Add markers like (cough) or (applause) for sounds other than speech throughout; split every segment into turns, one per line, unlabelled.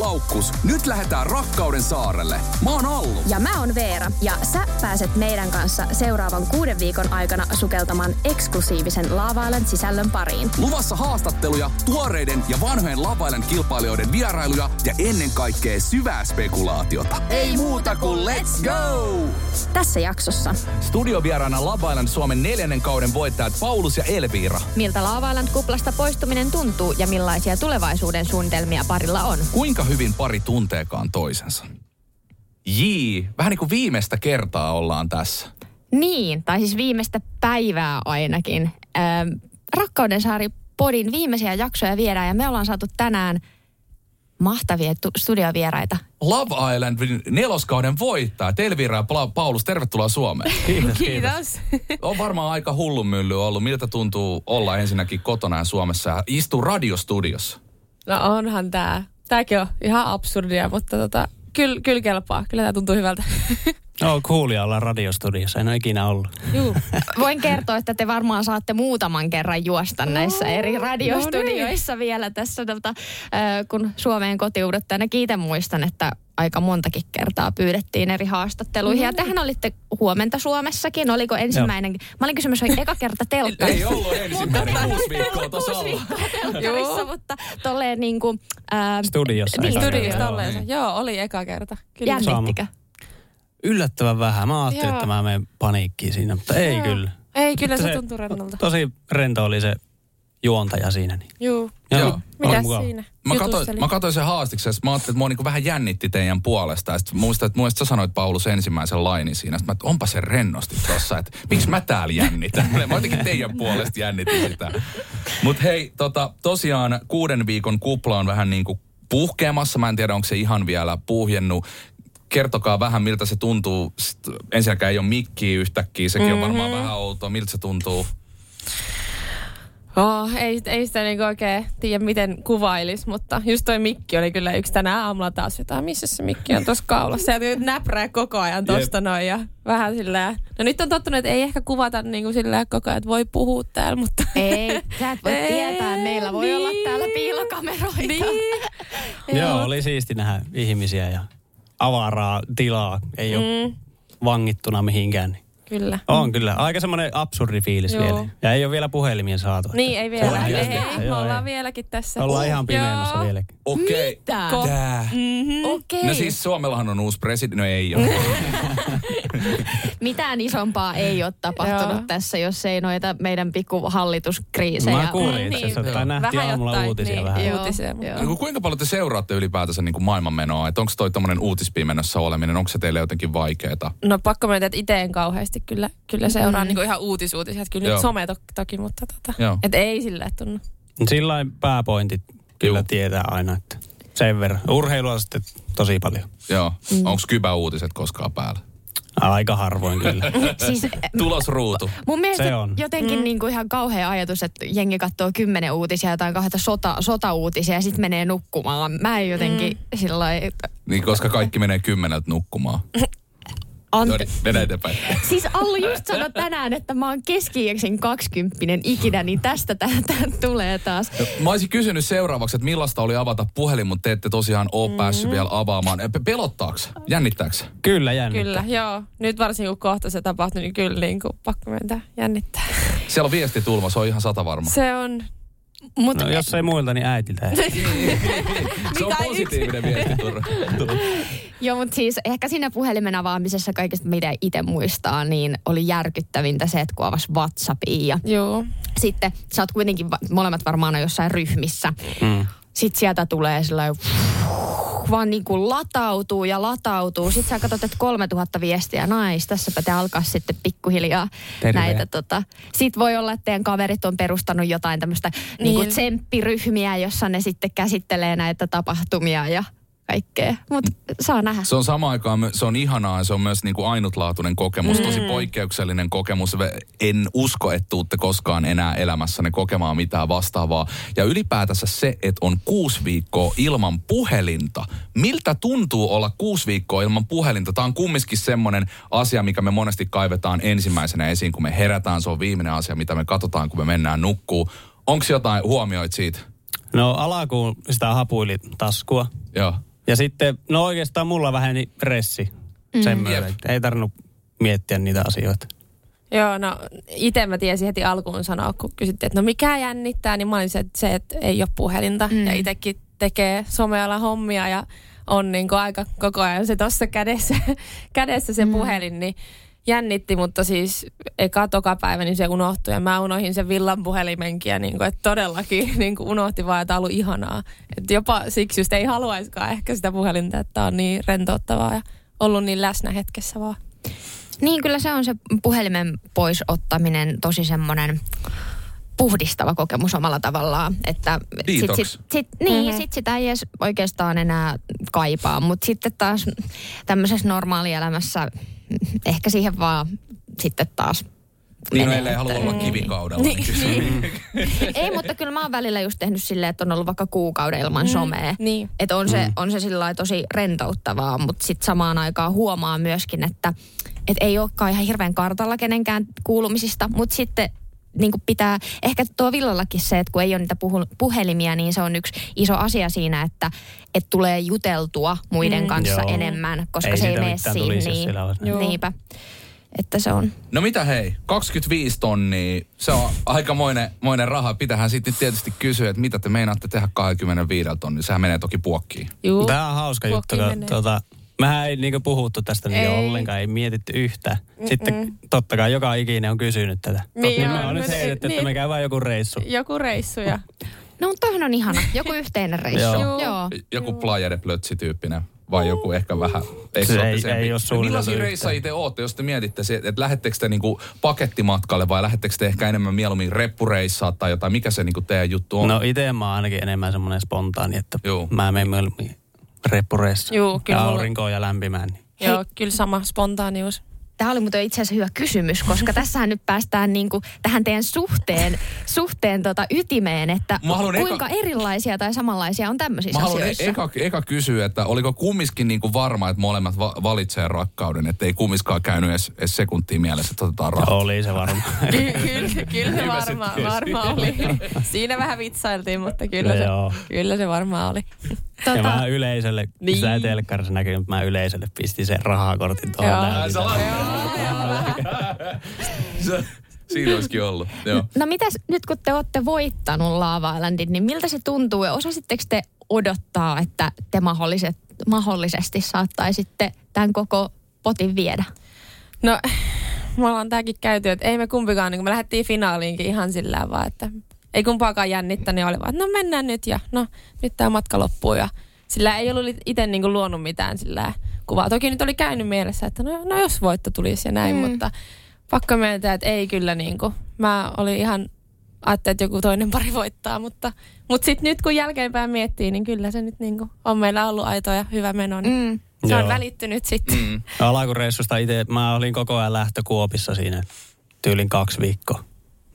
Laukkus. Nyt lähdetään rakkauden saarelle. Mä oon Allu.
Ja mä oon Veera, ja sä pääset meidän kanssa seuraavan kuuden viikon aikana sukeltamaan eksklusiivisen Laavailen sisällön pariin.
Luvassa haastatteluja, tuoreiden ja vanhojen lavailen kilpailijoiden vierailuja ja ennen kaikkea syvää spekulaatiota. Ei muuta kuin let's go!
Tässä jaksossa.
Studiovieraana Lavailen Suomen neljännen kauden voittajat Paulus ja Elviira.
Miltä Laavailen kuplasta poistuminen tuntuu ja millaisia tulevaisuuden suunnitelmia parilla on.
Kuinka hyvin pari tunteekaan toisensa? Jii, vähän niin kuin viimeistä kertaa ollaan tässä.
Niin, tai siis viimeistä päivää ainakin. Ähm, Rakkauden saari podin viimeisiä jaksoja viedään ja me ollaan saatu tänään mahtavia tu- studiovieraita.
Love Islandin neloskauden voittaja, Elvira ja Pla- Paulus, tervetuloa Suomeen. (laughs)
Kiitos, kiitos.
On varmaan aika hullu mylly ollut. Miltä tuntuu olla ensinnäkin kotona ja Suomessa ja istua radiostudiossa?
No onhan tää. Tääkin on ihan absurdia, mutta tota, kyllä, kyllä kelpaa. Kyllä tää tuntuu hyvältä. (laughs)
No, kuulija ollaan radiostudiossa, en ole ikinä ollut.
Juu. (laughs)
Voin kertoa, että te varmaan saatte muutaman kerran juosta näissä eri radiostudioissa vielä tässä, tota, kun Suomeen kotiuduttajana. Kiitän muistan, että aika montakin kertaa pyydettiin eri haastatteluihin. Ja tehän olitte huomenta Suomessakin. Oliko ensimmäinen? Mä olin kysymys, oli eka kerta telkkarissa.
Ei ollut ensimmäinen, kuusi viikkoa tuossa alla.
mutta tolleen niin kuin... Äh,
Studiossa
Niin,
Studiosta
joo.
Joo, oli eka kerta. Kyllä.
jännittikö?
Yllättävän vähän. Mä ajattelin,
Joo.
että mä menen paniikkiin siinä, mutta ei
Joo.
kyllä.
Ei, kyllä se,
Se-
tuntuu rennolta.
Tosi rento oli se juontaja siinä. Niin.
Juu.
Joo.
oli
Mitäs
mukava.
siinä?
Mä katsoin, mä katsoin sen haastiksen, ja mä ajattelin, että mua niinku vähän jännitti teidän puolesta. Ja sit muistan, että muistat, sä sanoit Paulus ensimmäisen lainin siinä. Sitten mä, että onpa se rennosti tossa, että miksi mä täällä jännitän. Mä jotenkin teidän puolesta jännitin sitä. Mutta hei, tota, tosiaan kuuden viikon kupla on vähän niin kuin puhkeamassa. Mä en tiedä, onko se ihan vielä puhjennut. Kertokaa vähän, miltä se tuntuu. Sitten ensinnäkään ei ole mikkiä yhtäkkiä, sekin mm-hmm. on varmaan vähän outoa. Miltä se tuntuu?
Oh, ei, ei sitä niinku oikein tiedä, miten kuvailis, mutta just toi mikki oli kyllä yksi tänä aamulla taas jotain, missä se mikki on tuossa kaulassa. Ja näprää koko ajan tosta noin ja vähän silleen. No nyt on tottunut, että ei ehkä kuvata niinku silleen koko ajan, että voi puhua täällä, mutta...
Ei, sä et voi (laughs)
Ei,
tietää. Meillä voi olla
niin.
täällä piilokameroita.
Niin.
Joo, oli siisti nähdä ihmisiä ja avaraa tilaa. Ei ole
Mm,
vangittuna mihinkään. Niin.
kyllä.
On kyllä. Aika semmoinen absurdi fiilis
Joo.
vielä. Ja ei ole vielä puhelimia saatu.
Niin, ei vielä.
vähän
Ei,
jännittää.
me ollaan
ei.
vieläkin tässä.
Ollaan ihan pimeämässä
Joo.
vieläkin.
Okei.
Mitä?
Ko-
Tää.
Mhm.
Okei.
No siis Suomellahan on uusi presidentti. No ei ole. (laughs)
Mitään isompaa ei ole tapahtunut
Joo.
tässä, jos ei noita meidän pikku hallituskriisejä.
Mä kuulin itse
Niin,
asiassa, tai nähtiin
vähän
aamulla
jotain,
uutisia
niin,
vähän.
joo.
Joo,
uutisia,
joo.
No, kuinka paljon te seuraatte ylipäätänsä niin kuin maailmanmenoa? Että onko toi tommonen uutispimennössä oleminen, onko se teille jotenkin vaikeeta?
No pakko myöntää, että itse en kauheasti kyllä, kyllä seuraa
Mm.
niin ihan uutisuutisia. Että Kyllä
Joo.
nyt some to, toki, mutta tota,
Joo.
et ei sillä tunnu.
Sillä pääpointit kyllä
Juu.
tietää aina, että sen verran. Urheilua sitten tosi paljon.
Joo. Mm. Onko kybä uutiset koskaan päällä?
Aika harvoin kyllä. (laughs)
Siis (laughs)
Tulosruutu.
mun mielestä
Se on.
jotenkin mm. niin kuin ihan kauhea ajatus, että jengi katsoo kymmenen uutisia, jotain kahta sota, sota-uutisia ja sitten menee nukkumaan. Mä en jotenkin mm. sillä lailla-
Niin, koska kaikki menee kymmeneltä nukkumaan. (laughs)
Ante-
No niin, eteenpäin.
Siis Allu just sanoi tänään, että mä oon keski kaksikymppinen ikinä, niin tästä tää tulee taas.
Mä olisin kysynyt seuraavaksi, että millaista oli avata puhelin, mutta te ette tosiaan ole mm-hmm. päässyt vielä avaamaan. Pe- Pelottaaks? Jännittääks?
Kyllä jännittää.
Kyllä, joo. Nyt varsinkin kun kohta se tapahtui, niin kyllä niin kuin, pakko myöntää jännittää.
Siellä on vistitulma, se on ihan sata varma.
Se on...
Mut,
No, jos ei muilta, niin äitiltä. (laughs)
Se on
Mikä
positiivinen viestiturva. (laughs)
Joo, mutta siis ehkä siinä puhelimen avaamisessa kaikesta, mitä itse muistaa, niin oli järkyttävintä se, että kun avasi WhatsAppia ja
Joo.
sitten sä oot kuitenkin molemmat varmaan on jossain ryhmissä.
Mm.
Sitten sieltä tulee sellainen vaan niin kuin latautuu ja latautuu. Sitten sä katsot, että 3000 viestiä, nais, tässäpä te alkaa sitten pikkuhiljaa
Terve.
näitä. Tota. Sitten voi olla, että teidän kaverit on perustanut jotain tämmöistä niin. niin
Niin.
tsemppiryhmiä, jossa ne sitten käsittelee näitä tapahtumia ja kaikkea. Mutta saa nähdä.
Se on samaan aikaan, se on ihanaa ja se on myös niin kuin ainutlaatuinen kokemus, tosi poikkeuksellinen kokemus. En usko, että tuutte koskaan enää elämässänne kokemaan mitään vastaavaa. Ja ylipäätänsä se, että on kuusi viikkoa ilman puhelinta. Miltä tuntuu olla kuusi viikkoa ilman puhelinta? Tämä on kumminkin semmoinen asia, mikä me monesti kaivetaan ensimmäisenä esiin, kun me herätään. Se on viimeinen asia, mitä me katsotaan, kun me mennään nukkuu. Onko jotain huomioit siitä?
No alakuun sitä hapuili taskua.
Joo.
Ja sitten, no oikeastaan mulla väheni ressi sen myötä. Ei tarvinnut miettiä niitä asioita.
Joo, no itse mä tiesin heti alkuun sanoa, kun kysyttiin, että no mikä jännittää, niin mä olin se, että, se, että ei ole puhelinta. Mm. Ja itsekin tekee somealla hommia ja on niin kuin aika koko ajan se tuossa kädessä, (laughs) kädessä se mm. puhelin, niin jännitti, mutta siis eka toka päivä niin se unohtui ja mä unohdin sen villan puhelimenkin ja niin kuin, että todellakin (laughs) niin kuin unohti vaan, että on ollut ihanaa. Että jopa siksi just ei haluaisikaan ehkä sitä puhelinta, että on niin rentouttavaa ja ollut niin läsnä hetkessä vaan.
Niin, kyllä se on se puhelimen pois ottaminen tosi semmoinen puhdistava kokemus omalla tavallaan. Että
Detox.
sit, sit, sit, niin, mm-hmm. sit sitä ei edes oikeastaan enää kaipaa. Mutta sitten taas tämmöisessä normaalielämässä ehkä siihen vaan sitten taas
Niin, no, ellei halua olla kivikaudella. Niin, niin. (laughs)
Ei, mutta kyllä mä oon välillä just tehnyt silleen, että on ollut vaikka kuukauden ilman somea.
niin.
Että on se, on se sillä lailla tosi rentouttavaa, mutta sitten samaan aikaan huomaa myöskin, että et ei olekaan ihan hirveän kartalla kenenkään kuulumisista, mutta sitten niin kuin pitää, ehkä tuo villallakin se, että kun ei ole niitä puhu, puhelimia, niin se on yksi iso asia siinä, että, että tulee juteltua muiden mm. kanssa
Joo.
enemmän, koska
Ei
se ei mene siinä.
tulisi,
Niin, niinpä. Että se on.
No mitä hei, 25 tonnia, se on aikamoinen moinen raha. Pitähän sitten tietysti kysyä, että mitä te meinaatte tehdä 25 tonnia. Sehän menee toki puokkiin.
Juu.
Tämä on hauska juttu, tuota, mehän ei niinku puhuttu tästä
Ei.
ollenkaan, ei mietitty yhtään. Sitten totta kai joka ikinen on kysynyt tätä.
Niin
niin
on,
me on nyt heitetty,
niin.
että me käydään joku reissu.
Joku reissu ja
No mutta toihan on ihana. Joku (laughs) yhteinen reissu.
Joo.
Joo.
Joku playa de plötsi-tyyppinen vai joku ehkä vähän
Se ei-
eksoottisempi.
ei ole
Millaisia
yhtään.
reissaajia te ootte, jos te mietitte, että lähettekö te niinku pakettimatkalle vai lähettekö te ehkä enemmän mieluummin reppureissaa tai jotain? Mikä se niinku teidän juttu on?
No itse mä oon ainakin enemmän semmoinen spontaani, että
Joo.
mä menen mieluummin reppureissa.
Juu, kyllä
ja aurinkoon ja lämpimään. Niin.
joo, kyllä sama spontaanius.
Tämä oli muuten itse asiassa hyvä kysymys, koska (laughs) tässähän nyt päästään niinku tähän teidän suhteen, suhteen tota ytimeen, että kuinka
eka-
erilaisia tai samanlaisia on tämmöisissä
Mä haluan e-
asioissa.
eka, eka kysyä, että oliko kummiskin niinku varma, että molemmat va- valitsee rakkauden, että ei kummiskaan käynyt edes, edes sekuntia mielessä, että otetaan rahaa.
Oli se varmaan. (laughs)
Ky- kyllä, kyllä se
tiesi.
varma oli. Siinä vähän vitsailtiin, mutta kyllä, se,
Joo.
kyllä se varmaan oli.
Ja
Tota,
mä yleisölle, niin.
Niin.
sitä ei telkkarissa näkynyt, mutta mä yleisölle pistin sen rahakortin tuohon
Joo.
sä (laughs) Siinä olisikin ollut, joo.
no mitäs nyt kun te olette voittanut Lava Islandin, niin miltä se tuntuu ja osasitteko te odottaa, että te mahdolliset, mahdollisesti saattaisitte tämän koko potin viedä?
No, (laughs) me ollaan tääkin käyty, että ei me kumpikaan, niin kun me lähdettiin finaaliinkin ihan sillä vaan, että ei kumpaakaan jännittänyt, niin oli vaan, että no mennään nyt ja no nyt tämä matka loppuu ja sillä ei ollut itse niin luonut mitään sillä kuvaa. Toki nyt oli käynyt mielessä, että no, no jos voitto tulisi ja näin, mm. mutta pakko myöntää, että ei kyllä niin kuin, mä olin ihan ajattelin, että joku toinen pari voittaa, mutta, mutta sitten nyt kun jälkeenpäin miettii, niin kyllä se nyt niin kuin, on meillä ollut aito ja hyvä meno, niin
Mm.
se on
Joo.
välittynyt sitten.
Mm.
Alakureissusta itse, mä olin koko ajan lähtökuopissa siinä tyylin kaksi viikkoa.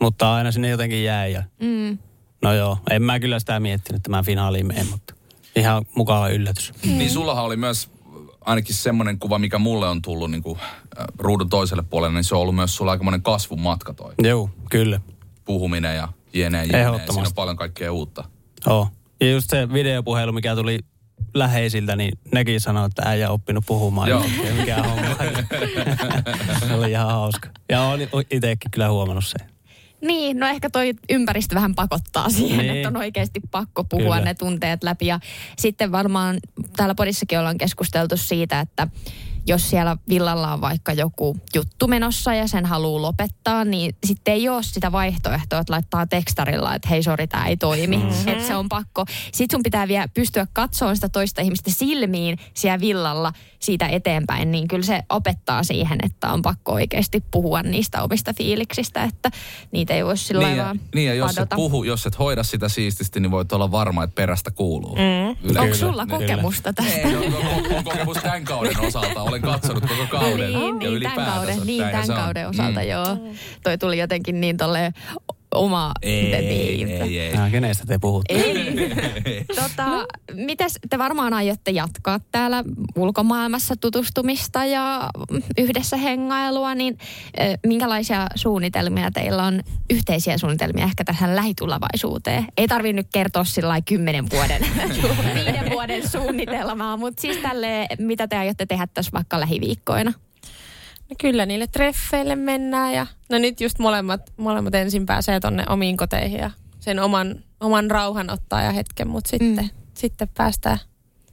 Mutta aina sinne jotenkin jäi ja
Mm.
no joo, en mä kyllä sitä miettinyt, että mä finaaliin menen, mutta ihan mukava yllätys.
Niin sullahan oli myös ainakin semmoinen kuva, mikä mulle on tullut niin kuin, äh, ruudun toiselle puolelle, niin se on ollut myös sulla aikamoinen kasvun matka toi.
Joo, kyllä.
Puhuminen ja jene, jene.
Ehdottomasti.
Siinä on paljon kaikkea uutta.
Joo. Ja just se videopuhelu, mikä tuli läheisiltä, niin nekin sanoi, että äijä oppinut puhumaan.
Joo.
Joo. Mikä homma. (laughs) se oli ihan hauska. Ja olen itsekin kyllä huomannut sen.
Niin, no ehkä toi ympäristö vähän pakottaa siihen,
Niin.
että on oikeasti pakko puhua
Kyllä.
ne tunteet läpi. Ja sitten varmaan täällä podissakin ollaan keskusteltu siitä, että jos siellä villalla on vaikka joku juttu menossa ja sen haluaa lopettaa, niin sitten ei ole sitä vaihtoehtoa, että laittaa tekstarilla, että hei sori, tämä ei toimi. Mm-hmm. Että se on pakko. Sitten sun pitää vielä pystyä katsomaan sitä toista ihmistä silmiin siellä villalla siitä eteenpäin, niin kyllä se opettaa siihen, että on pakko oikeasti puhua niistä omista fiiliksistä, että niitä ei voi sillä
Niin ja,
vaan
niin ja jos et puhu, jos et hoida sitä siististi, niin voit olla varma, että perästä kuuluu. Mm.
Onko sulla kokemusta tästä?
Ei, on, on, on kokemus tämän kauden osalta. Olen katsonut koko kauden.
Niin,
ja
niin, tämän kauden, niin, tämän kauden osalta,
Mm.
joo. Toi tuli jotenkin niin tolle oma...
Ei, ei, ei, ei.
Ah, kenestä te puhutte?
Ei. (laughs) tota, mites te varmaan aiotte jatkaa täällä ulkomaailmassa tutustumista ja yhdessä hengailua, niin minkälaisia suunnitelmia teillä on, yhteisiä suunnitelmia ehkä tähän lähitulevaisuuteen? Ei tarvi nyt kertoa sillä kymmenen vuoden, (laughs) viiden vuoden suunnitelmaa, mutta siis tälle, mitä te aiotte tehdä tässä vaikka lähiviikkoina?
No kyllä niille treffeille mennään ja no nyt just molemmat, molemmat ensin pääsee tonne omiin koteihin ja sen oman, oman rauhan ottaa ja hetken, mutta sitten, mm. sitten päästään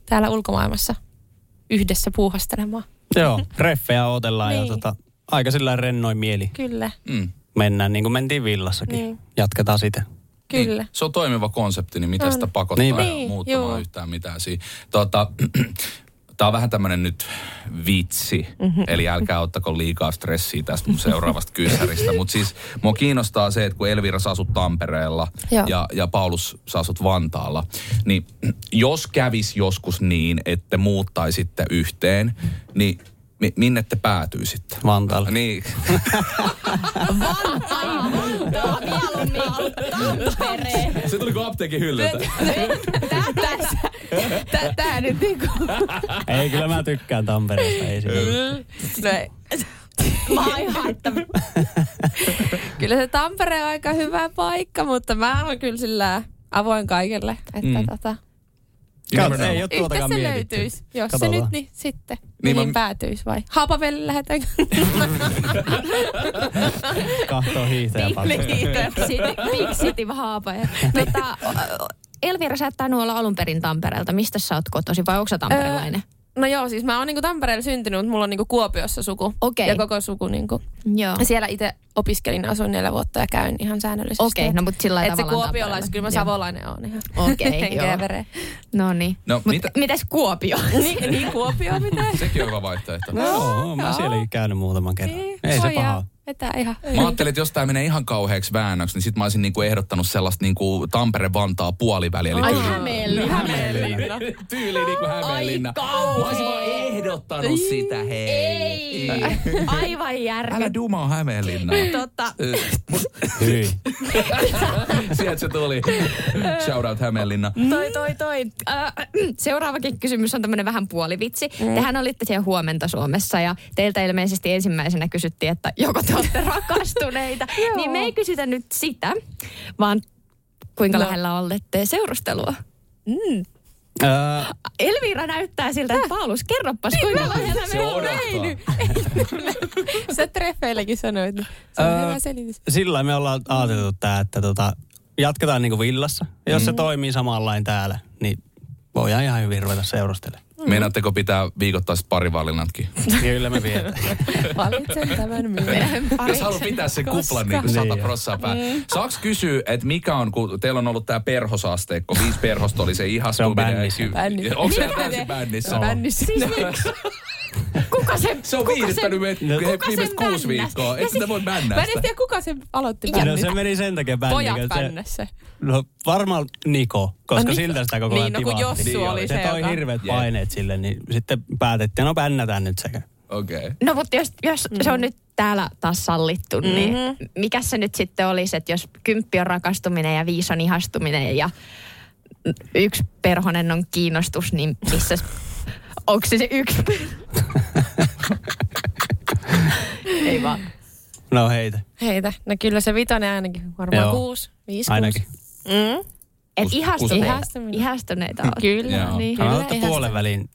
täällä ulkomaailmassa yhdessä puuhastelemaan.
Joo, reffejä otellaan ja
Niin.
tota, aika sillä rennoin mieli
Kyllä,
Mm.
mennään, niin kuin mentiin villassakin.
Niin.
Jatketaan sitä.
kyllä.
Niin, se on toimiva konsepti, niin mitä
On.
sitä pakottaa ja
Niin,
muuttamaan
joo.
yhtään mitään siinä. Tota, Tämä on vähän tämmöinen nyt vitsi,
Mhm.
eli älkää ottako liikaa stressiä tästä mun seuraavasta kyssäristä. Mutta siis mua kiinnostaa se, että kun Elvira sä asut Tampereella
Joo.
ja, ja Paulus sä asut Vantaalla, niin jos kävis joskus niin, että muuttaisitte yhteen, niin mi- minne te päätyisitte?
Vantaalle.
Niin, se tuli kuin apteekin hyllyltä.
Tää nyt niinku...
Ei, kyllä mä tykkään Tampereesta. Ei siinä.
No ei.
Mä oon ihan, että
Kyllä se Tampere on aika hyvä paikka, mutta mä oon kyllä sillä avoin kaikelle. Että
mm.
tota,
Kato, ei ole
Yhteistä
tuotakaan
se
mietitty.
löytyisi. Jos
Katsotaan.
se nyt, niin sitten.
Niin
Niin mihin
mä-
päätyisi vai? Haapavelle lähdetään. (laughs)
Kahtoo hiihtäjä
Big City, Big City Haapaja. Tota, Elvira, sä et tainnut olla alun perin Tampereelta. Mistä sä oot kotosi vai onko sä tamperelainen?
No joo, siis mä oon niinku Tampereella syntynyt, mutta mulla on niinku Kuopiossa suku.
Okei.
Ja koko suku niinku.
Joo.
Siellä itse opiskelin, asuin neljä vuotta ja käyn ihan säännöllisesti.
Okei, no mutta sillä
Et se
tavallaan
kuopiolais, kyllä mä savolainen oon ihan.
Okei, (laughs)
Henkeä
joo.
ja vereen.
No niin.
No,
Mut
mitä-
Mitäs Kuopio? (laughs)
niin, niin Kuopio pitää.
Sekin on hyvä vaihtoehto.
No, Joo, mä sielläkin käynyt muutaman kerran. Ei se
voi
paha.
jää.
ole.
Vetää ihan.
Mä ajattelin, että jos tämä menee ihan kauheaksi väännöksi, niin sit mä olisin niinku ehdottanut sellaista niinku Tampere-Vantaa puoliväliä. Eli
Ai
tyyli-
Hämeenlinna.
Hämeenlinna.
Tyyli niinku Hämeenlinna.
kauhea.
Mä olisin vaan ehdottanut sitä, hei.
Ei. Aivan järkeä.
Älä dumaa Hämeenlinnaa.
Tota,
Ö,
Hyi. (laughs)
Sieltä se tuli. Shout out Hämeenlinna.
toi, toi, toi. Äh, (clears throat) seuraavakin kysymys on tämmöinen vähän puolivitsi. Tehän olitte siellä huomenta Suomessa ja teiltä ilmeisesti ensimmäisenä kysyttiin, että joko te olette rakastuneita. (laughs) niin me ei kysytä nyt sitä, vaan kuinka
No.
lähellä olette seurustelua.
Öö,
Elvira näyttää siltä, että Paulus, kerropas kuinka lähellä
Se
me ollaan. (laughs)
Sä treffeilläkin sanoit, niin se on
Öö,
hyvä selitys.
sillä me ollaan ajateltu tää, että tota, jatketaan niinku villassa. Jos se toimii samanlain täällä, niin voidaan ihan hyvin ruveta seurustelemaan.
Meinaatteko pitää viikoittaiset parivalinnatkin?
Kyllä me vietään. (laughs)
Valitsen tämän (laughs) myöhemmin.
Jos haluaa pitää sen kuplan niin kuin
Niin
sata
jo.
prossaa pää. Saaks kysyä, että mikä on, kun teillä on ollut tämä perhosasteekko, viisi perhosta oli se ihastuminen.
Se on bännissä.
Onko se täysin bännissä?
Bännissä. (laughs)
Kuka se,
Se on
kuka
viihdyttänyt meitä
No,
he-
kuka
viimeiset kuusi
bännäs?
viikkoa.
Ja
Et sitä voi
Mä en tiedä, kuka sen aloitti
No
bännin.
se meni sen takia bänniin.
Pojat
että se-
bännäs se.
No varmaan Niko, koska
No
siltä sitä koko
Niin,
ajan
no kun. Jossu
Niin
oli se,
Se toi hirveät paineet sille, niin sitten päätettiin, no bännätään nyt sekä.
Okei. Okay.
No mutta jos, jos mm. se on nyt täällä taas sallittu, mm-hmm. niin mikä se nyt sitten olisi, että jos kymppi on rakastuminen ja viisi on ihastuminen ja yksi perhonen on kiinnostus, niin missä, onko se se yksi? (laughs) Ei vaan.
No heitä.
Heitä. No kyllä se vitonen ainakin. Varmaan
Joo.
kuusi, viisi,
Ainakin.
kuusi. Mm.
Et ihastuneita,
Ihastuminen.
ihastuneita on.
Kyllä.
Joo.
Niin.
Mä
Kyllä,
otan
ihan
puolen väliin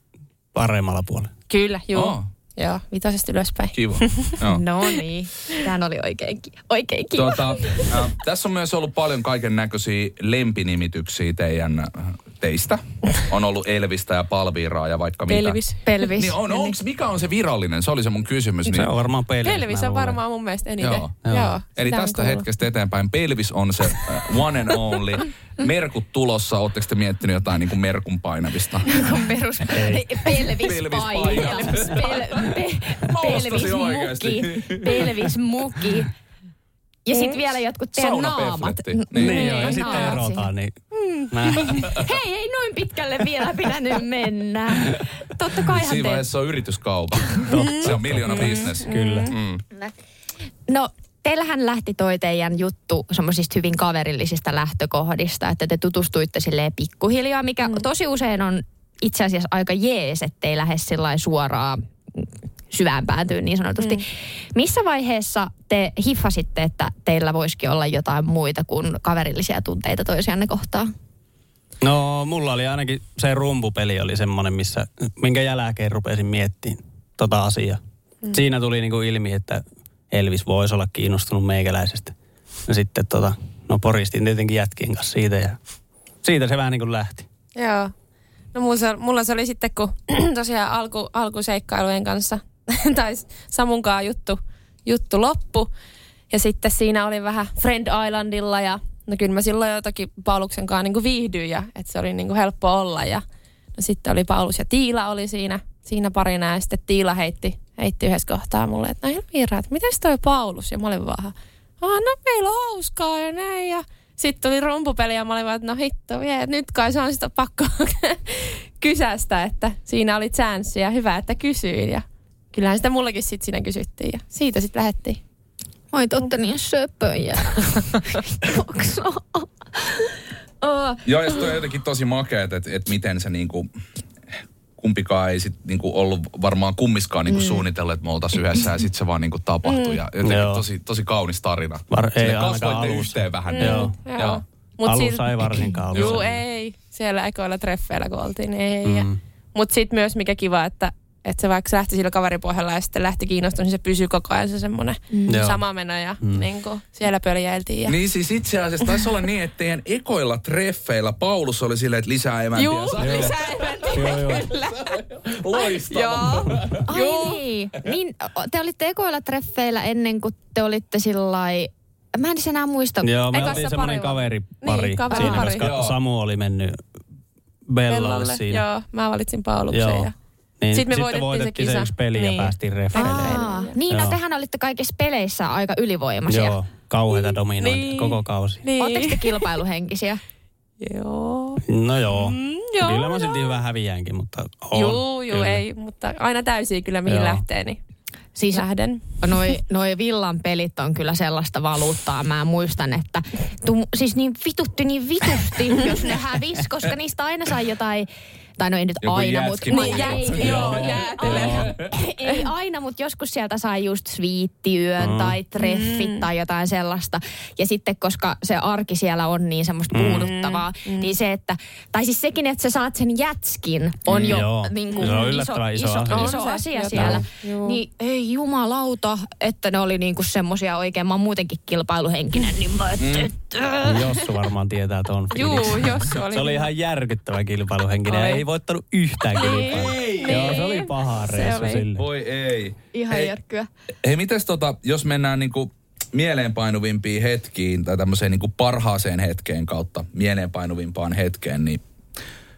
paremmalla puolella.
Kyllä, joo.
Oh,
Joo, vitosesta ylöspäin.
kiva. (laughs) Joo.
No niin, tämä oli oikein, oikein kiva.
Tota, äh, tässä on myös ollut paljon kaiken näköisiä lempinimityksiä teidän, teistä on ollut Elvistä ja Palviiraa ja vaikka mitä.
Pelvis.
Pelvis.
Niin on, onks, mikä on se virallinen? Se oli se mun kysymys.
Se
Niin,
on varmaan Pelvis.
Pelvis on varmaan mun mielestä eniten.
Joo.
Joo.
Eli
sitä on
tästä hetkestä eteenpäin Pelvis on se uh, one and only. Merkut tulossa. Ootteko te miettinyt jotain niin kuin merkun painavista?
Perus pelvispaita.
Pelvispaita.
Pel, pe, (laughs) pelvismuki. Pelvismuki. Ja sitten vielä jotkut teidän naamat.
Saunapefletti.
N-
Niin.
Niin joo, ja
ne
sitten erotaan, niin
Mm. (laughs) Hei, ei noin pitkälle vielä pitänyt mennä. Totta kai
Siinä
te...
vaiheessa on yrityskaupa. Se on (laughs) miljoona business.
Kyllä.
Mm.
No, teillähän lähti toi teidän juttu semmoisista hyvin kaverillisista lähtökohdista, että te tutustuitte silleen pikkuhiljaa, mikä mm. tosi usein on itse asiassa aika jees, ettei lähde sillä suoraan mm, syvään päätyyn niin sanotusti. Mm. Missä vaiheessa te hiffasitte, että teillä voisikin olla jotain muita kuin kaverillisia tunteita toisianne kohtaan?
No, mulla oli ainakin se rumpupeli oli semmoinen, missä, minkä jälkeen rupesin miettimään tota asiaa. Mm. Siinä tuli niinku ilmi, että Elvis voisi olla kiinnostunut meikäläisestä. Ja sitten tota, no poristin tietenkin jätkien kanssa siitä ja siitä se vähän niin kuin lähti.
Joo. No mulla mulla se oli sitten, kun (clears throat) tosiaan alku, alkuseikkailujen kanssa, (laughs) tai Samunkaan juttu, juttu loppu. Ja sitten siinä oli vähän Friend Islandilla ja no kyllä mä silloin jotakin Pauluksen kanssa niin viihdyin ja että se oli niin kuin helppo olla. Ja no sitten oli Paulus ja Tiila oli siinä, siinä parina ja sitten Tiila heitti, heitti yhdessä kohtaa mulle, että no Elvira, että mites toi Paulus? Ja mä olin vaan, ah no meillä on hauskaa ja näin ja sitten tuli rumpupeli ja mä olin vaan, että no hitto vie, että nyt kai se on sitä pakko (laughs) kysästä, että siinä oli chanssi ja hyvä, että kysyin ja kyllähän sitä mullekin sitten siinä kysyttiin ja siitä sitten lähdettiin.
Oi totta niin söpöjä. (laughs) Oh.
Joo, ja sitten on jotenkin tosi makeet, että, että miten se niinku, kumpikaan ei sit niinku ollut varmaan kummiskaan niinku mm. suunnitellut, että me oltaisiin yhdessä ja sitten se vaan niinku tapahtui. Ja jotenkin
Joo.
tosi, tosi kaunis tarina.
Var- ei
Sille kasvoitte yhteen vähän.
Mm. Joo.
Joo.
Mut
Alussa
sil-
ei varsinkaan ollut.
Juu,
semmoinen.
ei. Siellä ekoilla treffeillä kun oltiin, ei.
Mm.
Mm. Mutta sitten myös mikä kiva, että, että se vaikka se lähti sillä kaveripohjalla ja sitten lähti kiinnostumaan, niin se pysyy koko ajan se semmoinen mm. Sama meno ja mm. niin kuin, siellä pöljeiltiin. Ja...
Niin siis itse asiassa taisi olla niin, että teidän ekoilla treffeillä Paulus oli silleen, että lisää emäntiä.
Juu, lisää
joo.
kyllä.
Loistavaa.
Joo.
Ai niin. niin. Te olitte ekoilla treffeillä ennen kuin te olitte sillä Mä en enää muista.
Joo, me
Ekassa
oltiin semmoinen
pari-
kaveripari
Niin, kaveripari.
siinä, koska
Joo.
Samu oli mennyt Bellalle
Bellalle.
siinä.
Joo, mä valitsin Pauluksen.
Joo.
Ja...
Niin,
Sitten me
sitten
voitettiin
voitettiin
se
se
kisa.
peli ja
Niin.
päästiin reffeille.
Aa, niin, no
Joo.
tehän olitte kaikissa peleissä aika ylivoimaisia.
Joo, kauheita dominointia
Niin.
koko kausi.
Niin.
Oletteko te (laughs) kilpailuhenkisiä?
Joo.
No joo.
Mm, joo,
Kyllä mä
joo.
silti vähän häviänkin, mutta on.
Juu,
kyllä.
ei, mutta aina täysiä kyllä mihin
Joo.
lähtee, niin
Siis
lähden.
noi, noi villan pelit on kyllä sellaista valuuttaa. Mä muistan, että tu, siis niin vitutti niin vitusti, (laughs) jos ne hävis, koska niistä aina sai jotain, tai no ei nyt
Joku
aina, mutta niin,
jätski,
ei,
joo,
ei,
jäätelö.
aina, ei aina, mutta joskus sieltä sai just sviittiyön mm. tai treffit mm. tai jotain sellaista. Ja sitten, koska se arki siellä on niin semmoista mm. puuduttavaa, mm. niin se, että, tai siis sekin, että sä saat sen jätskin, on
Mm,
jo
joo.
niin kuin
Se on
iso,
iso
iso,
asia.
iso asia
jotain.
siellä.
Joo.
Niin ei jumalauta, että ne oli niinku semmosia oikein, mä oon muutenkin kilpailuhenkinen, niin mä
Mm.
et,
Jossu varmaan tietää ton
Juu,
fiiliksen.
jos se oli.
Se oli ihan järkyttävä kilpailuhenkinen ja
Oli.
Ei voittanut yhtään kilpailua.
Ei.
Joo, se oli paha
Se
reissu
oli.
sille.
Voi ei.
ihan
Hei,
järkkyä.
Hei, mites tota, jos mennään niinku mieleenpainuvimpiin hetkiin tai tämmöiseen niinku parhaaseen hetkeen kautta mieleenpainuvimpaan hetkeen, niin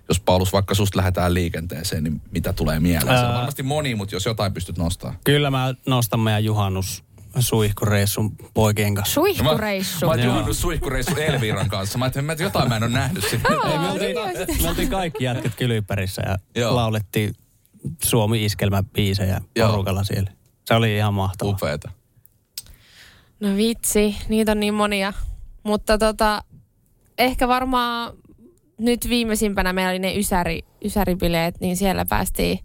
jos Paulus vaikka susta lähdetään liikenteeseen, niin mitä tulee mieleen? Se on
Ää.
varmasti moni, mutta jos jotain pystyt nostamaan.
Kyllä mä nostan meidän juhannus suihkureissun poikien kanssa.
Suihkureissu.
Mä, mä oon juhannut suihkureissu Elviran kanssa. Mä ajattelin, että jotain mä en ole nähnyt sitä.
Ei, me, oltiin, me oltiin kaikki jätkät Kyliperissä ja
Joo.
laulettiin Suomi-iskelmäbiisejä
Joo.
porukalla siellä. Se oli ihan mahtavaa.
Upeeta.
No vitsi, niitä on niin monia. Mutta tota, ehkä varmaan nyt viimeisimpänä meillä oli ne ysäri, ysäribileet, niin siellä päästiin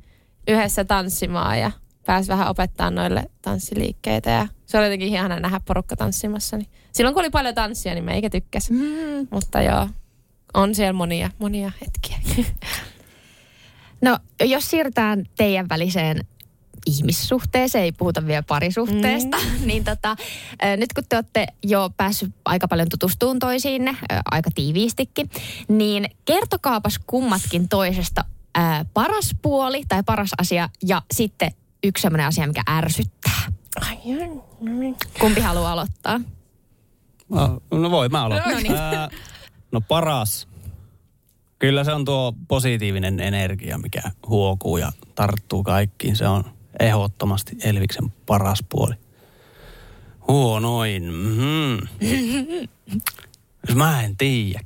yhdessä tanssimaan ja pääsi vähän opettaa noille tanssiliikkeitä. Ja se oli jotenkin ihana nähdä porukka tanssimassa. Niin silloin kun oli paljon tanssia, niin meikä tykkäs. Mm. Mutta joo, on siellä monia, monia hetkiä. (laughs)
No, jos siirrytään teidän väliseen ihmissuhteeseen, ei puhuta vielä parisuhteesta, mm. (laughs) niin tota, nyt kun te olette jo päässyt aika paljon tutustumaan toisiinne, aika tiiviistikin, niin kertokaapas kummatkin toisesta ö, paras puoli tai paras asia ja sitten yksi sellainen asia, mikä ärsyttää. Kumpi haluaa aloittaa?
No, no voi mä aloittaa.
No niin.
Ää, no paras. Kyllä se on tuo positiivinen energia, mikä huokuu ja tarttuu kaikkiin. Se on ehdottomasti Elviksen paras puoli. Huonoin. Mm. mä en tiedä.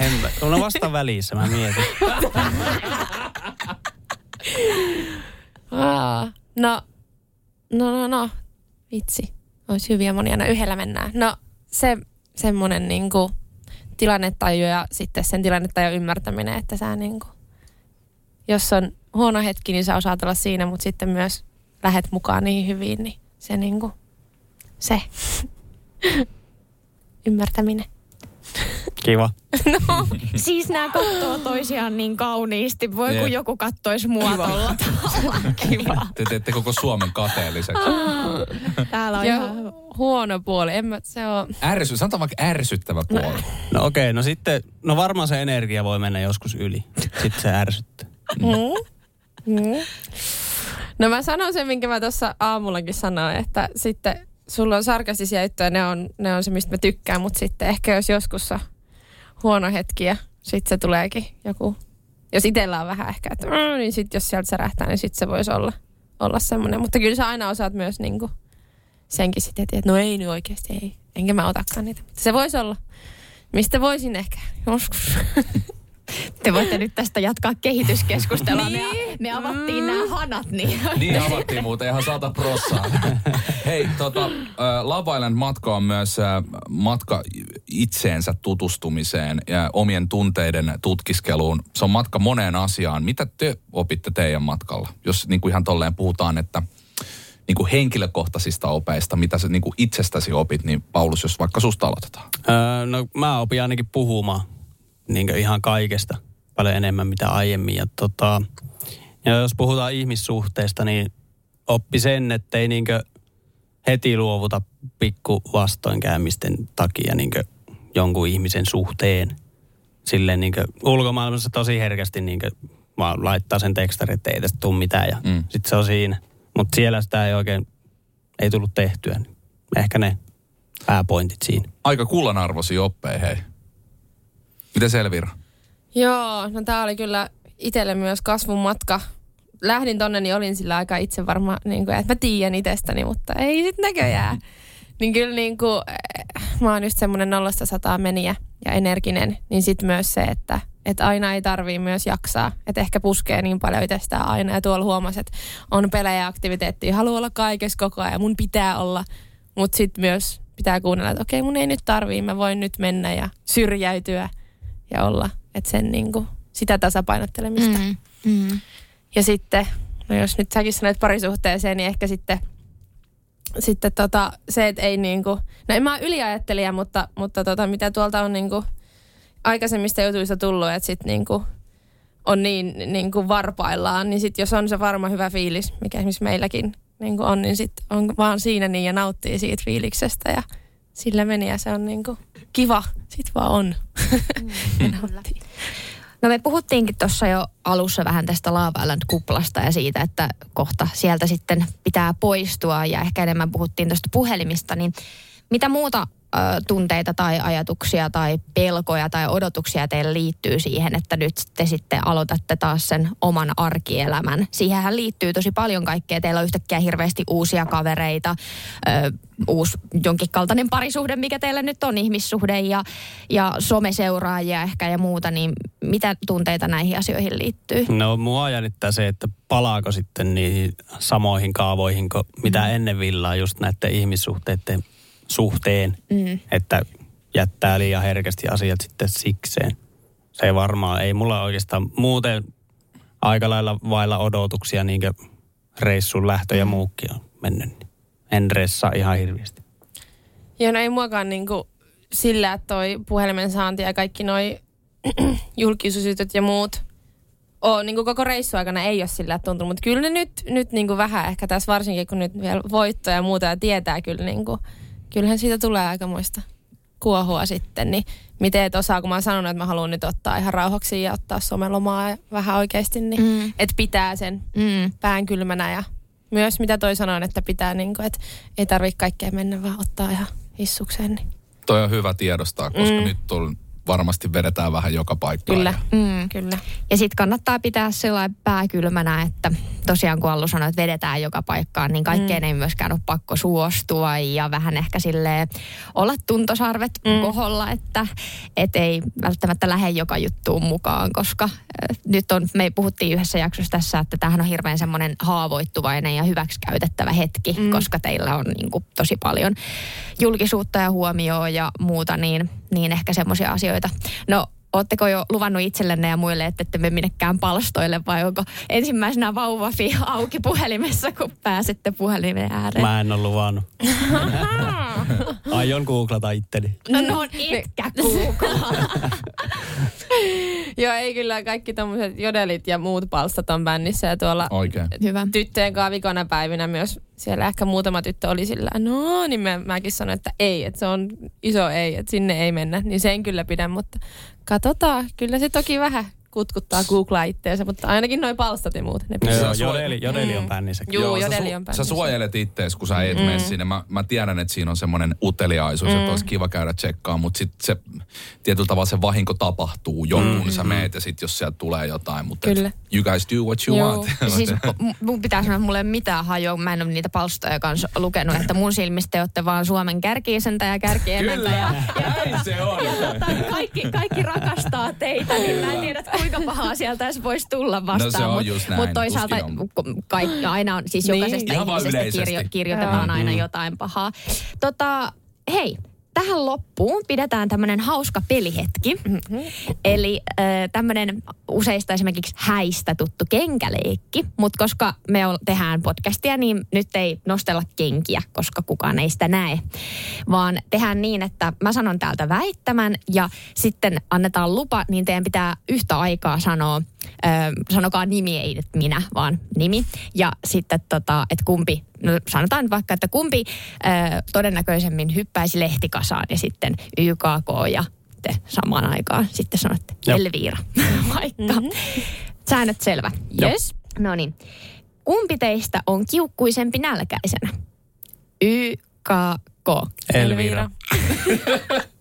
En, mä- no vasta välissä mä mietin. (laughs)
Aa, no, no, no, no, vitsi. Olisi hyviä monia, aina yhdellä mennään. No, se semmoinen niinku tilannetaju ja sitten sen tilannetaju ymmärtäminen, että sä niinku, jos on huono hetki, niin sä osaat olla siinä, mutta sitten myös lähet mukaan niin hyvin, niin se niinku, se (laughs) ymmärtäminen.
Kiva. (laughs)
Siis nämä katsoo toisiaan niin kauniisti. Voi kun joku kattoisi mua tolla tavalla. (laughs) Kiva.
Te teette koko Suomen kateelliseksi.
Täällä on
Ja
ihan...
huono puoli, en mä, se on,
Ärsy, sanotaan vaikka ärsyttävä puoli.
No okei, no sitten, no varmaan se energia voi mennä joskus yli. Sitten se ärsyttää.
No mä sanon sen, minkä mä tuossa aamullakin sanoin, että sitten sulla on sarkastisia juttuja, ne on, ne on se, mistä mä tykkään, mutta sitten ehkä jos joskus huono hetki ja sitten se tuleekin joku, jos itsellä on vähän ehkä, että mm, niin sitten jos sieltä särähtää, niin sitten se voisi olla, olla semmoinen. Mutta kyllä sä aina osaat myös niinku senkin sitten, että no ei nyt oikeasti, ei, enkä mä otakaan niitä. Mutta se voisi olla, mistä voisin ehkä joskus. (laughs)
Te voitte nyt tästä jatkaa kehityskeskustelua. Me, me avattiin mm. nämä hanat, niin...
Niin avattiin muuten ihan sata prossaa. Hei, tota, äh, Love Island matka on myös äh, matka itseensä tutustumiseen ja omien tunteiden tutkiskeluun. Se on matka moneen asiaan. Mitä te opitte teidän matkalla? Jos niin kuin ihan tolleen puhutaan, että niin kuin henkilökohtaisista opeista, mitä sä niin kuin itsestäsi opit, niin Paulus, jos vaikka susta aloitetaan.
Öö, no mä opin ainakin puhumaan niin ihan kaikesta paljon enemmän mitä aiemmin. Ja, tota, ja jos puhutaan ihmissuhteesta, niin oppi sen, että ei niin heti luovuta pikku vastoinkäymisten takia niin jonkun ihmisen suhteen. Silleen niin ulkomaailmassa tosi herkästi niin vaan laittaa sen tekstarin, että ei tästä tule mitään ja
mm.
sitten se on siinä. Mutta siellä sitä ei oikein, ei tullut tehtyä. Ehkä ne pääpointit siinä.
Aika kullanarvoisia oppeja, hei. Miten Selvira?
Joo, no tää oli kyllä itselle myös kasvun matka. Lähdin tonne, niin olin sillä aika itse varma, niin kuin, että mä tiedän itsestäni, mutta ei sit näköjään. Niin kyllä niin kuin, eh, mä oon just semmoinen nollasta sataa meniä ja energinen, niin sit myös se, että, että aina ei tarvii myös jaksaa. Että ehkä puskee niin paljon itsestään aina ja tuolla huomasi, että on pelejä ja aktiviteettia, haluaa olla kaikessa koko ajan, mun pitää olla. Mutta sitten myös pitää kuunnella, että okei mun ei nyt tarvii, mä voin nyt mennä ja syrjäytyä ja olla, että sen niinku, sitä tasapainottelemista. Mm.
Mm.
Ja sitten, no jos nyt säkin sanoit parisuhteeseen, niin ehkä sitten, sitten tota, se, että ei niinku, no en mä ole yliajattelija, mutta, mutta tota, mitä tuolta on niinku aikaisemmista jutuista tullut, että sitten niinku on niin niinku varpaillaan, niin sitten jos on se varma hyvä fiilis, mikä esimerkiksi meilläkin niinku on, niin sitten on vaan siinä niin ja nauttii siitä fiiliksestä ja sillä meni ja se on niinku kiva, sit vaan on. (laughs) Nauttii.
No me puhuttiinkin tuossa jo alussa vähän tästä Love Island-kuplasta ja siitä, että kohta sieltä sitten pitää poistua ja ehkä enemmän puhuttiin tuosta puhelimista, niin mitä muuta tunteita tai ajatuksia tai pelkoja tai odotuksia teille liittyy siihen, että nyt te sitten aloitatte taas sen oman arkielämän. Siihenhän liittyy tosi paljon kaikkea. Teillä on yhtäkkiä hirveästi uusia kavereita, ö, uusi jonkin kaltainen parisuhde, mikä teillä nyt on, ihmissuhde ja, ja someseuraajia ehkä ja muuta, niin mitä tunteita näihin asioihin liittyy?
No mua jännittää se, että palaako sitten niihin samoihin kaavoihin, mitä mm. ennen villaa just näiden ihmissuhteiden suhteen,
Mm.
että jättää liian herkästi asiat sitten sikseen. Se ei varmaan, ei mulla oikeastaan muuten aika lailla vailla odotuksia niin kuin reissun lähtö ja muukin on mennyt. niin En ressaa ihan hirveästi.
Joo, no ei muakaan niinku sillä, että toi puhelimen saanti ja kaikki noi (clears throat) julkisuusjutut ja muut oo, niin kuin koko reissu aikana ei ole sillä tuntunut, mutta kyllä ne nyt, nyt niin kuin vähän ehkä tässä varsinkin, kun nyt vielä voittoja ja muuta ja tietää kyllä, niin kuin, kyllähän siitä tulee aikamoista kuohua sitten, niin miten et osaa, kun mä oon sanonut, että mä haluan nyt ottaa ihan rauhaksi ja ottaa somelomaa ja vähän oikeasti, niin
Mm.
että pitää sen
Mm.
pään kylmänä ja myös mitä toi sanoi, että pitää niin kuin, että ei tarvitse kaikkea mennä, vaan ottaa ihan hissukseen. Niin.
Toi on hyvä tiedostaa, koska
Mm.
nyt on, varmasti vedetään vähän joka paikkaan.
Kyllä,
Mm.
kyllä.
Ja sitten kannattaa pitää sillä pää kylmänä, että tosiaan kun Allu sanoi, että vedetään joka paikkaan, niin kaikkeen mm. ei myöskään ole pakko suostua ja vähän ehkä sille olla tuntosarvet mm. Koholla, että et ei välttämättä lähde joka juttuun mukaan, koska nyt on, me puhuttiin yhdessä jaksossa tässä, että tämähän on hirveän semmoinen haavoittuvainen ja hyväksikäytettävä hetki, mm. Koska teillä on niin kuin, tosi paljon julkisuutta ja huomioon ja muuta, niin, niin ehkä semmoisia asioita. No Oletteko jo luvannut itsellenne ja muille, että ette mene minnekään palstoille vai onko ensimmäisenä vauvafi auki puhelimessa, kun pääsette puhelimen ääreen?
Mä en ole luvannut. (laughs) Aion googlata itteni.
No, no etkä googlaa. (laughs)
Joo, ei kyllä kaikki tommoset jodelit ja muut palstat on bännissä ja tuolla
Oikein.
Hyvä.
tyttöjen kanssa vikona päivinä myös siellä ehkä muutama tyttö oli sillä, no niin mä, mäkin sanoin, että ei, että se on iso ei, että sinne ei mennä, niin sen kyllä pidän, mutta katsotaan, kyllä se toki vähän kutkuttaa googlaa itteensä, mutta ainakin noin palstat ja muut, ne
Joo, jodeli, jodeli on
Mm.
bännissä.
Juu,
sä,
jodeli on
sä
bändissä.
suojelet ittees, kun sä et mm. mene sinne. Mä, mä tiedän, että siinä on semmoinen uteliaisuus, mm. että olisi kiva käydä tsekkaa, mutta sitten se tietyllä tavalla se vahinko tapahtuu jo, mm. kun sä meet ja sitten jos sieltä tulee jotain. Mutta
Kyllä.
you guys do what you
Joo.
want. (laughs)
Siis m- mun pitää sanoa, että mulla ei mitään hajoa. Mä en ole niitä palstoja kanssa lukenut, että mun silmistä te olette vaan Suomen kärkiisäntä ja kärkiemäntä. Ja, ja,
näin se on.
tota, (laughs) kaikki, kaikki rakastaa teitä, niin mä en tiedä, että kuinka pahaa (laughs) sieltä edes voisi tulla vastaan.
No se on
mut,
just näin,
Mut toisaalta
on.
kaikki aina on, siis
Niin,
jokaisesta
ihan vaan
ihmisestä kirjo, kirjoitetaan aina jotain pahaa. Tota, hei, tähän loppuun pidetään tämmöinen hauska pelihetki. Mm-hmm. Eli äh, tämmöinen useista esimerkiksi häistä tuttu kenkäleikki. Mutta koska me tehdään podcastia, niin nyt ei nostella kenkiä, koska kukaan ei sitä näe. Vaan tehdään niin, että mä sanon täältä väittämän ja sitten annetaan lupa, niin teidän pitää yhtä aikaa sanoa, äh, sanokaa nimi, ei nyt minä, vaan nimi. Ja sitten tota, että kumpi, no sanotaan vaikka, että kumpi äh, todennäköisemmin hyppäisi lehtikasaan ja sitten YKK ja te samaan aikaan sitten sanotte
Joo.
Elviira (laughs) vaikka. Mm-hmm. Säännöt selvä.
Yes.
No niin. Kumpi teistä on kiukkuisempi nälkäisenä? YKK.
Elvira. (laughs) (laughs)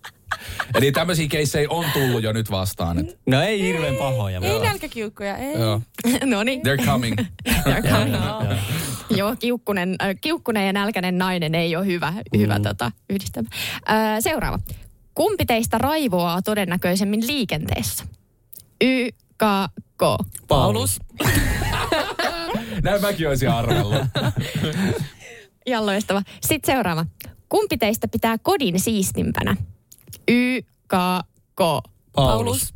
(laughs)
Eli tämmöisiä keissejä on tullut jo nyt vastaan. Et,
No ei hirveän pahoja.
Ei
mutta-
nälkäkiukkuja, ei.
joo. (laughs)
no niin.
They're coming. (laughs)
Joo, kiukkunen, äh, kiukkunen ja nälkäinen nainen ei ole hyvä, mm. hyvä tota, yhdistelmä. Äh, seuraava. Kumpi teistä raivoaa todennäköisemmin liikenteessä? YKK.
Paulus.
Näin mäkin olisin arvellut.
Ja loistava. Sitten seuraava. Kumpi teistä pitää kodin siistimpänä? YKK.
Paulus.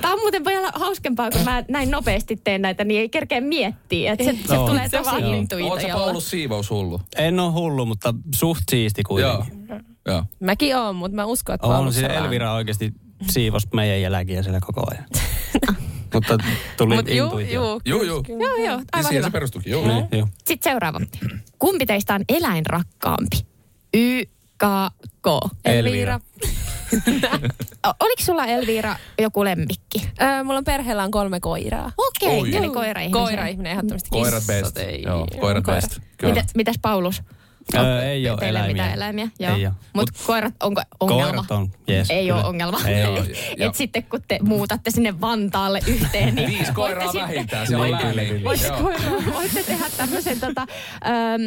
Tämä on muuten paljon hauskempaa, kun mä näin nopeasti teen näitä, niin ei kerkeä miettiä. Että se, se
No.
tulee
Se
tosi
vaan-
Oletko
intuitiolla.
Paulus siivoushullu?
En ole hullu, mutta suht siisti
Joo.
kuitenkin.
Joo.
Mäkin oon, mutta mä uskon, että
On
Paulus
siis
on
Elvira oikeasti siivos meidän jälkiä siellä koko ajan. (laughs) mutta tuli
Mut juu,
intuitio.
juu.
Juu, juu.
Joo, joo,
Ja
aivan
siihen
hyvä.
se perustukin. Joo.
Niin, joo.
Sitten seuraava. Kumpi teistä on eläinrakkaampi? YKK.
Elvira. (laughs)
Oliko sulla Elviira joku lemmikki?
Öö, mulla on perheellä on kolme koiraa.
Okei,
Oi.
eli koira-ihmisiä.
Koira-ihminen ehdottomasti.
Koirat
Kissat
best.
ei-
Joo, koirat best.
Mitäs Paulus?
Öö, ei ole
Teillä
eläimiä.
mitään eläimiä? Joo.
Ei oo.
Mutta koirat, onko ongelma?
Koirat on, yes.
Ei
kyllä.
ole ongelma.
Ei ole. (laughs)
Et sitten kun te muutatte sinne Vantaalle yhteen, niin
Viisi koiraa
sitten-
vähintään siellä
Niin, kyllä,
väliin.
kyllä.
Voitte, tehdä tämmöisen, tota, ähm,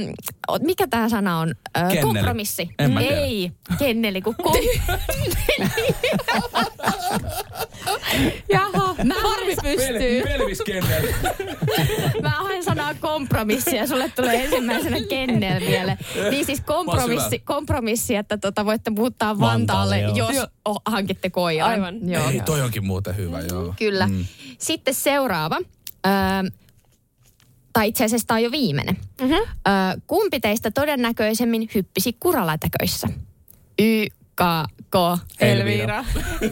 mikä tämä sana on? Äh,
Kenneli.
kompromissi.
En mä tiedä.
Ei, kenneli, kun kom... (laughs) (laughs)
Jaha,
Mä
harmi pystyy.
Pelviskennel. (laughs)
mä haen sanaa kompromissi ja sulle tulee ensimmäisenä kennel vielä. Niin siis kompromissi, kompromissi että tota voitte muuttaa Vantaalle,
Vantaalle, joo.
jos o, hankitte koiran.
Aivan.
Joo.
Ei, toi onkin muuten hyvä, joo.
Kyllä. Mm. Sitten seuraava. Öö, tai itse asiassa tämä on jo viimeinen. Mm-hmm. Öö, kumpi teistä todennäköisemmin hyppisi kuralatäköissä? YKK. Mikko.
Elvira.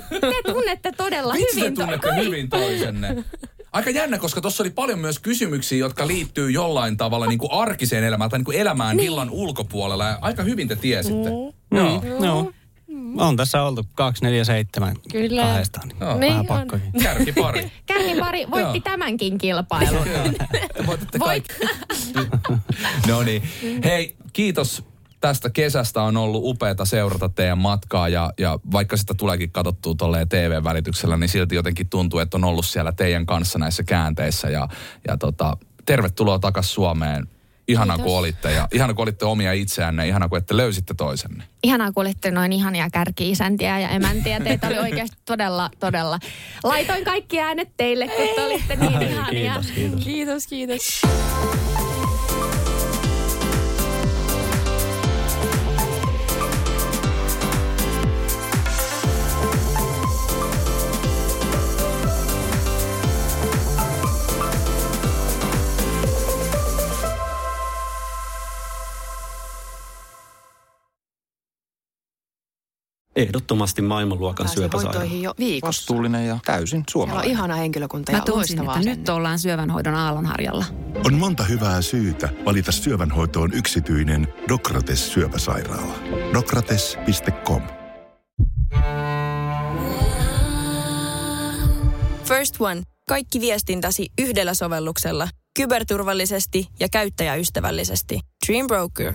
Te tunnette todella
Vitsi, te
hyvin. to-
tunnette hyvin toisenne. Aika jännä, koska tuossa oli paljon myös kysymyksiä, jotka liittyy jollain tavalla niin kuin arkiseen elämään tai niin kuin elämään niin. villan ulkopuolella. Ja aika hyvin te tiesitte. Mm. Joo.
Joo. On tässä oltu 247
Kyllä.
kahdestaan. Niin
Joo.
Niin
Vähän
on.
pakkokin.
Kärkipari. (laughs)
Kärkipari voitti tämänkin kilpailun. (laughs)
Te voitatte
Voit-
kaikki. (laughs) no niin. Hei, kiitos tästä kesästä on ollut upeata seurata teidän matkaa ja, ja vaikka sitä tuleekin katsottua tolleen TV-välityksellä, niin silti jotenkin tuntuu, että on ollut siellä teidän kanssa näissä käänteissä ja, ja tota, tervetuloa takaisin Suomeen. Ihana kun olitte ja ihana kun olitte omia itseänne, ihana kun ette löysitte toisenne.
Ihanaa, kun olitte noin ihania kärki-isäntiä ja emäntiä. Teitä oli (laughs) oikeasti todella, todella. Laitoin kaikki äänet teille, kun te olitte niin ihania.
Kiitos, kiitos.
Kiitos, kiitos.
Ehdottomasti maailmanluokan
Pääsin
syöpäsairaala.
hoitoihin jo viikossa.
Vastuullinen ja täysin
Siellä on
suomalainen.
ihana henkilökunta
Mä
ja
tunsin,
loistava
että
asenne.
nyt ollaan syövänhoidon aallonharjalla.
On monta hyvää syytä valita syövänhoitoon yksityinen Dokrates syöpäsairaala. Dokrates.com
First One. Kaikki viestintäsi yhdellä sovelluksella. Kyberturvallisesti ja käyttäjäystävällisesti. Dream Broker.